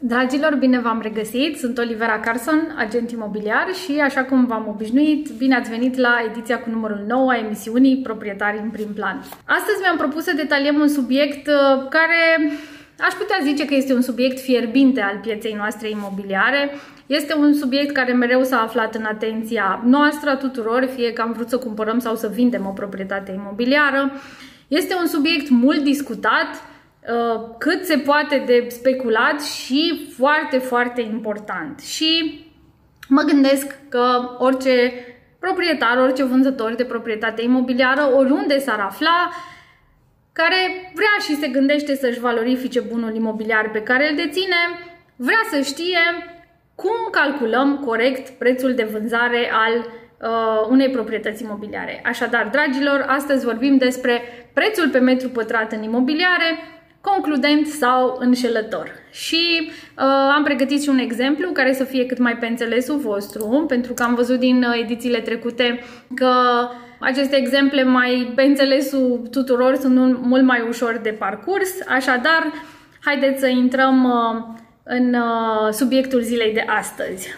Dragilor, bine v-am regăsit! Sunt Olivera Carson, agent imobiliar și, așa cum v-am obișnuit, bine ați venit la ediția cu numărul 9 a emisiunii Proprietari în prim plan. Astăzi mi-am propus să detaliem un subiect uh, care aș putea zice că este un subiect fierbinte al pieței noastre imobiliare. Este un subiect care mereu s-a aflat în atenția noastră a tuturor, fie că am vrut să cumpărăm sau să vindem o proprietate imobiliară. Este un subiect mult discutat, Uh, cât se poate de speculat și foarte, foarte important. Și mă gândesc că orice proprietar, orice vânzător de proprietate imobiliară, oriunde s-ar afla, care vrea și se gândește să-și valorifice bunul imobiliar pe care îl deține, vrea să știe cum calculăm corect prețul de vânzare al uh, unei proprietăți imobiliare. Așadar, dragilor, astăzi vorbim despre prețul pe metru pătrat în imobiliare, concludent sau înșelător. Și uh, am pregătit și un exemplu care să fie cât mai pe înțelesul vostru, pentru că am văzut din uh, edițiile trecute că aceste exemple mai pe înțelesul tuturor sunt mult mai ușor de parcurs, așadar haideți să intrăm uh, în uh, subiectul zilei de astăzi.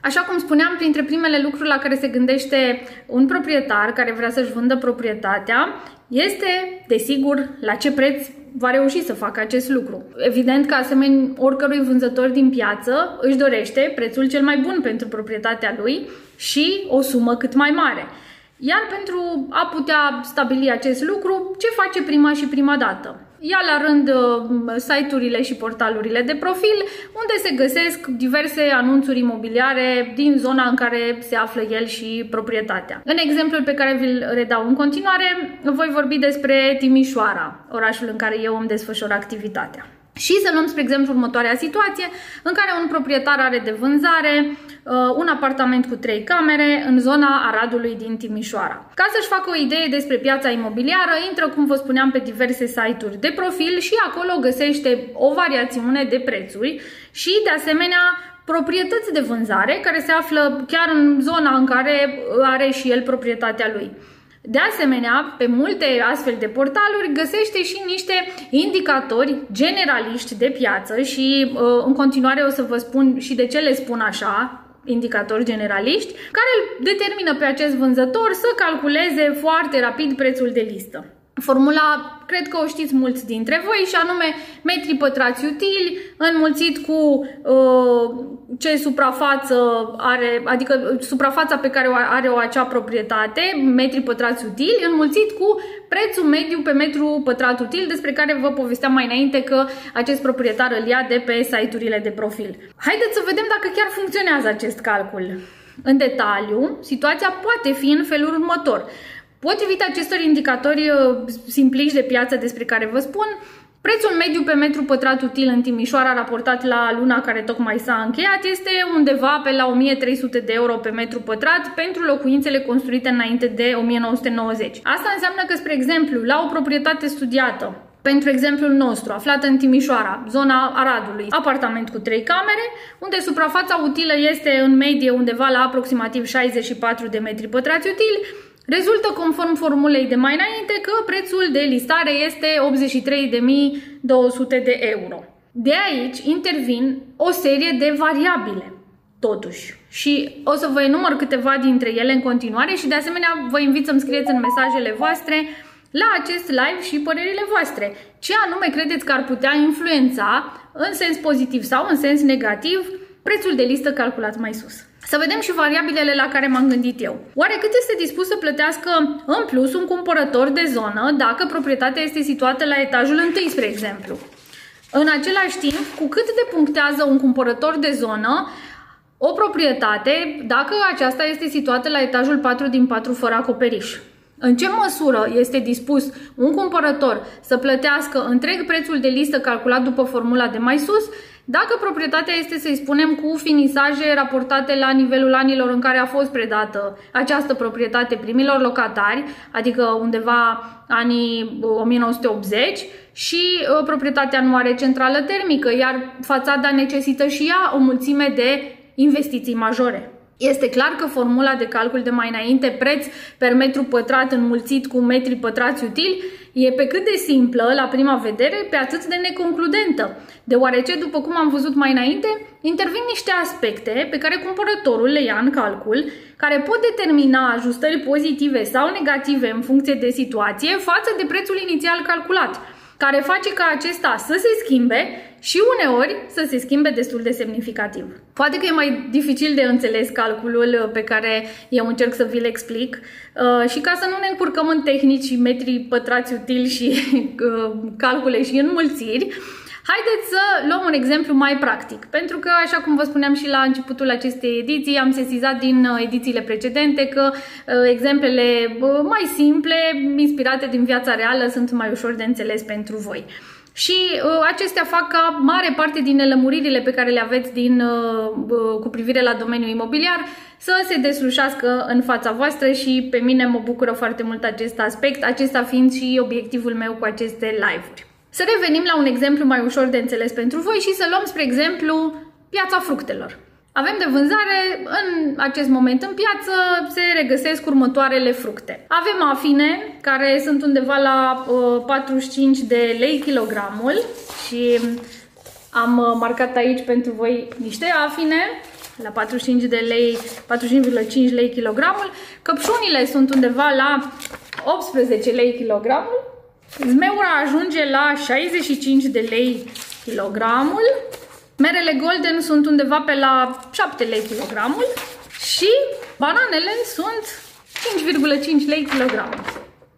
Așa cum spuneam, printre primele lucruri la care se gândește un proprietar care vrea să-și vândă proprietatea este, desigur, la ce preț va reuși să facă acest lucru. Evident că asemenea oricărui vânzător din piață își dorește prețul cel mai bun pentru proprietatea lui și o sumă cât mai mare. Iar pentru a putea stabili acest lucru, ce face prima și prima dată? Ia la rând uh, site-urile și portalurile de profil, unde se găsesc diverse anunțuri imobiliare din zona în care se află el și proprietatea. În exemplul pe care vi-l redau în continuare, voi vorbi despre Timișoara, orașul în care eu îmi desfășor activitatea. Și să luăm, spre exemplu, următoarea situație în care un proprietar are de vânzare uh, un apartament cu trei camere în zona Aradului din Timișoara. Ca să-și facă o idee despre piața imobiliară, intră, cum vă spuneam, pe diverse site-uri de profil și acolo găsește o variațiune de prețuri și, de asemenea, proprietăți de vânzare care se află chiar în zona în care are și el proprietatea lui. De asemenea, pe multe astfel de portaluri găsește și niște indicatori generaliști de piață și uh, în continuare o să vă spun și de ce le spun așa, indicatori generaliști, care îl determină pe acest vânzător să calculeze foarte rapid prețul de listă. Formula, cred că o știți mulți dintre voi, și anume metri pătrați utili înmulțit cu uh, ce suprafață are, adică suprafața pe care o are o acea proprietate, metri pătrați utili, înmulțit cu prețul mediu pe metru pătrat util, despre care vă povesteam mai înainte că acest proprietar îl ia de pe site-urile de profil. Haideți să vedem dacă chiar funcționează acest calcul. În detaliu, situația poate fi în felul următor. Potrivit acestor indicatori uh, simpliști de piață despre care vă spun, prețul mediu pe metru pătrat util în Timișoara raportat la luna care tocmai s-a încheiat este undeva pe la 1300 de euro pe metru pătrat pentru locuințele construite înainte de 1990. Asta înseamnă că, spre exemplu, la o proprietate studiată, pentru exemplul nostru, aflată în Timișoara, zona Aradului, apartament cu 3 camere, unde suprafața utilă este în medie undeva la aproximativ 64 de metri pătrați utili, Rezultă conform formulei de mai înainte că prețul de listare este 83.200 de euro. De aici intervin o serie de variabile, totuși. Și o să vă enumăr câteva dintre ele în continuare și de asemenea vă invit să-mi scrieți în mesajele voastre la acest live și părerile voastre. Ce anume credeți că ar putea influența în sens pozitiv sau în sens negativ prețul de listă calculat mai sus. Să vedem și variabilele la care m-am gândit eu. Oare cât este dispus să plătească în plus un cumpărător de zonă dacă proprietatea este situată la etajul 1, spre exemplu? În același timp, cu cât depunctează un cumpărător de zonă o proprietate dacă aceasta este situată la etajul 4 din 4 fără acoperiș? În ce măsură este dispus un cumpărător să plătească întreg prețul de listă calculat după formula de mai sus dacă proprietatea este, să-i spunem, cu finisaje raportate la nivelul anilor în care a fost predată această proprietate primilor locatari, adică undeva anii 1980, și uh, proprietatea nu are centrală termică, iar fațada necesită și ea o mulțime de investiții majore. Este clar că formula de calcul de mai înainte, preț per metru pătrat înmulțit cu metri pătrați utili, e pe cât de simplă, la prima vedere, pe atât de neconcludentă, deoarece, după cum am văzut mai înainte, intervin niște aspecte pe care cumpărătorul le ia în calcul, care pot determina ajustări pozitive sau negative în funcție de situație față de prețul inițial calculat care face ca acesta să se schimbe și uneori să se schimbe destul de semnificativ. Poate că e mai dificil de înțeles calculul pe care eu încerc să vi-l explic uh, și ca să nu ne încurcăm în tehnici și metri pătrați utili și uh, calcule și înmulțiri, Haideți să luăm un exemplu mai practic, pentru că, așa cum vă spuneam și la începutul acestei ediții, am sesizat din uh, edițiile precedente că uh, exemplele uh, mai simple, inspirate din viața reală, sunt mai ușor de înțeles pentru voi. Și uh, acestea fac ca mare parte din nelămuririle pe care le aveți din, uh, cu privire la domeniul imobiliar să se deslușească în fața voastră și pe mine mă bucură foarte mult acest aspect, acesta fiind și obiectivul meu cu aceste live-uri. Să revenim la un exemplu mai ușor de înțeles pentru voi și să luăm, spre exemplu, piața fructelor. Avem de vânzare în acest moment în piață, se regăsesc următoarele fructe. Avem afine, care sunt undeva la uh, 45 de lei kilogramul și am uh, marcat aici pentru voi niște afine la 45 de lei, 45,5 lei kilogramul. Căpșunile sunt undeva la 18 lei kilogramul Zmeura ajunge la 65 de lei kilogramul. Merele golden sunt undeva pe la 7 lei kilogramul și bananele sunt 5,5 lei kilogramul.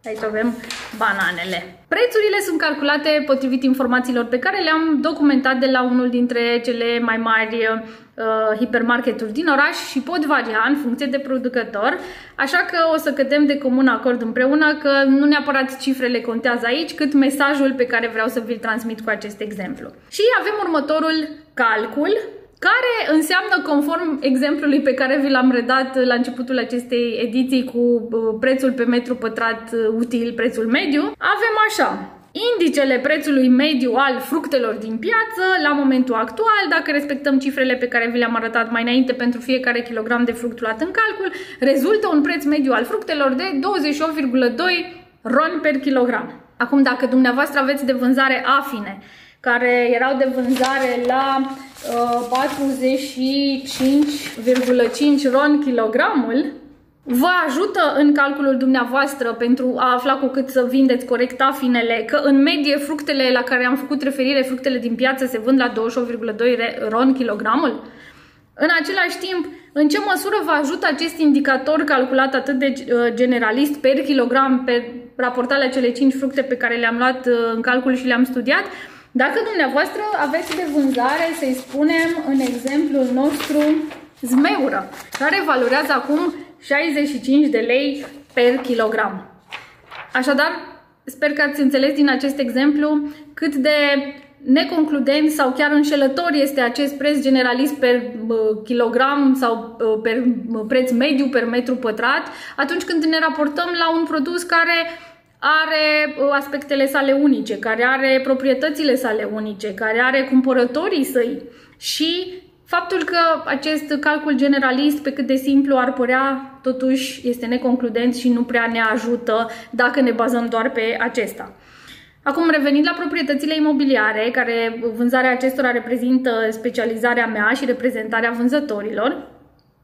Aici avem bananele. Prețurile sunt calculate potrivit informațiilor pe care le-am documentat de la unul dintre cele mai mari uh, hipermarketuri din oraș și pot varia în funcție de producător, așa că o să cădem de comun acord împreună că nu neapărat cifrele contează aici, cât mesajul pe care vreau să vi-l transmit cu acest exemplu. Și avem următorul calcul, care înseamnă, conform exemplului pe care vi l-am redat la începutul acestei ediții cu uh, prețul pe metru pătrat uh, util, prețul mediu, avem așa. Indicele prețului mediu al fructelor din piață la momentul actual, dacă respectăm cifrele pe care vi le-am arătat mai înainte pentru fiecare kilogram de fruct luat în calcul, rezultă un preț mediu al fructelor de 28,2 ron per kilogram. Acum, dacă dumneavoastră aveți de vânzare afine, care erau de vânzare la uh, 45,5 ron kilogramul, vă ajută în calculul dumneavoastră pentru a afla cu cât să vindeți corect afinele, că în medie fructele la care am făcut referire, fructele din piață se vând la 28,2 ron kilogramul? În același timp, în ce măsură vă ajută acest indicator calculat atât de uh, generalist per kilogram, pe raportat la cele 5 fructe pe care le-am luat uh, în calcul și le-am studiat? Dacă dumneavoastră aveți de vânzare, să-i spunem în exemplul nostru, zmeură, care valorează acum 65 de lei per kilogram. Așadar, sper că ați înțeles din acest exemplu cât de neconcludent sau chiar înșelător este acest preț generalist per kilogram sau per preț mediu per metru pătrat atunci când ne raportăm la un produs care are aspectele sale unice, care are proprietățile sale unice, care are cumpărătorii săi și Faptul că acest calcul generalist, pe cât de simplu ar părea, totuși este neconcludent și nu prea ne ajută dacă ne bazăm doar pe acesta. Acum, revenind la proprietățile imobiliare, care vânzarea acestora reprezintă specializarea mea și reprezentarea vânzătorilor,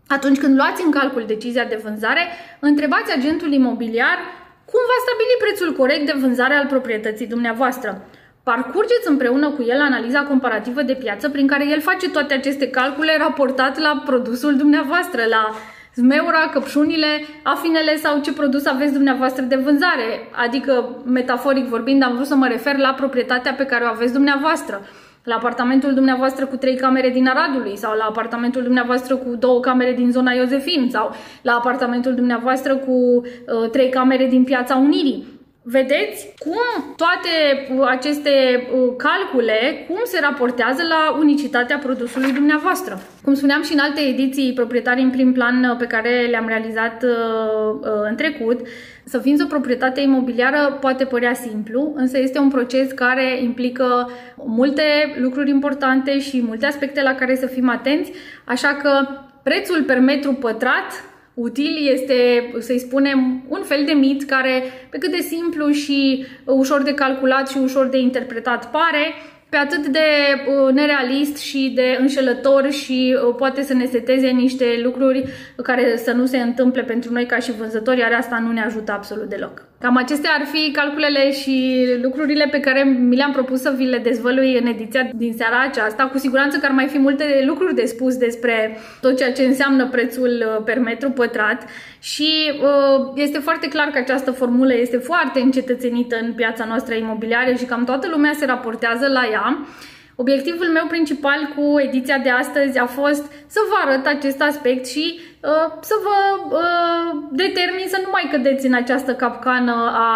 atunci când luați în calcul decizia de vânzare, întrebați agentul imobiliar cum va stabili prețul corect de vânzare al proprietății dumneavoastră. Parcurgeți împreună cu el analiza comparativă de piață prin care el face toate aceste calcule raportat la produsul dumneavoastră, la zmeura, căpșunile, afinele sau ce produs aveți dumneavoastră de vânzare. Adică, metaforic vorbind, am vrut să mă refer la proprietatea pe care o aveți dumneavoastră. La apartamentul dumneavoastră cu trei camere din Aradului sau la apartamentul dumneavoastră cu două camere din zona Iosefin sau la apartamentul dumneavoastră cu uh, trei camere din Piața Unirii. Vedeți cum toate uh, aceste uh, calcule, cum se raportează la unicitatea produsului dumneavoastră. Cum spuneam și în alte ediții proprietari în prim plan uh, pe care le-am realizat în trecut, să vinzi o proprietate imobiliară poate părea simplu, însă este un proces care implică multe lucruri importante și multe aspecte la care să fim atenți, așa că prețul per metru pătrat util este, să-i spunem, un fel de mit care, pe cât de simplu și ușor de calculat și ușor de interpretat pare, pe atât de uh, nerealist și de înșelător și uh, poate să ne seteze niște lucruri care să nu se întâmple pentru noi ca și vânzători, iar asta nu ne ajută absolut deloc. Cam acestea ar fi calculele și lucrurile pe care mi le-am propus să vi le dezvălui în ediția din seara aceasta. Cu siguranță că ar mai fi multe lucruri de spus despre tot ceea ce înseamnă prețul uh, per metru pătrat și uh, este foarte clar că această formulă este foarte încetățenită în piața noastră imobiliară și cam toată lumea se raportează la ea. Obiectivul meu principal cu ediția de astăzi a fost să vă arăt acest aspect și uh, să vă uh, determin să nu mai cădeți în această capcană a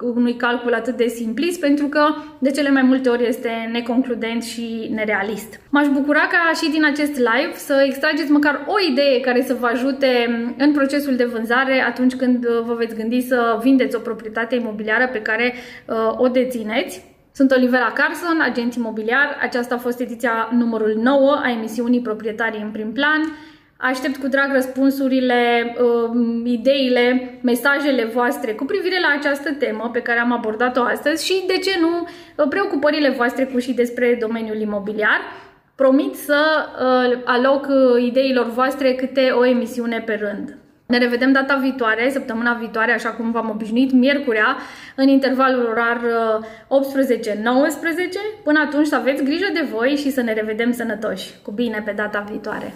unui calcul atât de simplist, pentru că de cele mai multe ori este neconcludent și nerealist. M-aș bucura ca și din acest live să extrageți măcar o idee care să vă ajute în procesul de vânzare atunci când vă veți gândi să vindeți o proprietate imobiliară pe care uh, o dețineți. Sunt Olivera Carson, agent imobiliar. Aceasta a fost ediția numărul 9 a emisiunii Proprietarii în prim plan. Aștept cu drag răspunsurile, um, ideile, mesajele voastre cu privire la această temă pe care am abordat-o astăzi și, de ce nu, preocupările voastre cu și despre domeniul imobiliar. Promit să uh, aloc uh, ideilor voastre câte o emisiune pe rând. Ne revedem data viitoare, săptămâna viitoare, așa cum v-am obișnuit, miercurea, în intervalul orar 18-19. Uh, Până atunci să aveți grijă de voi și să ne revedem sănătoși. Cu bine pe data viitoare!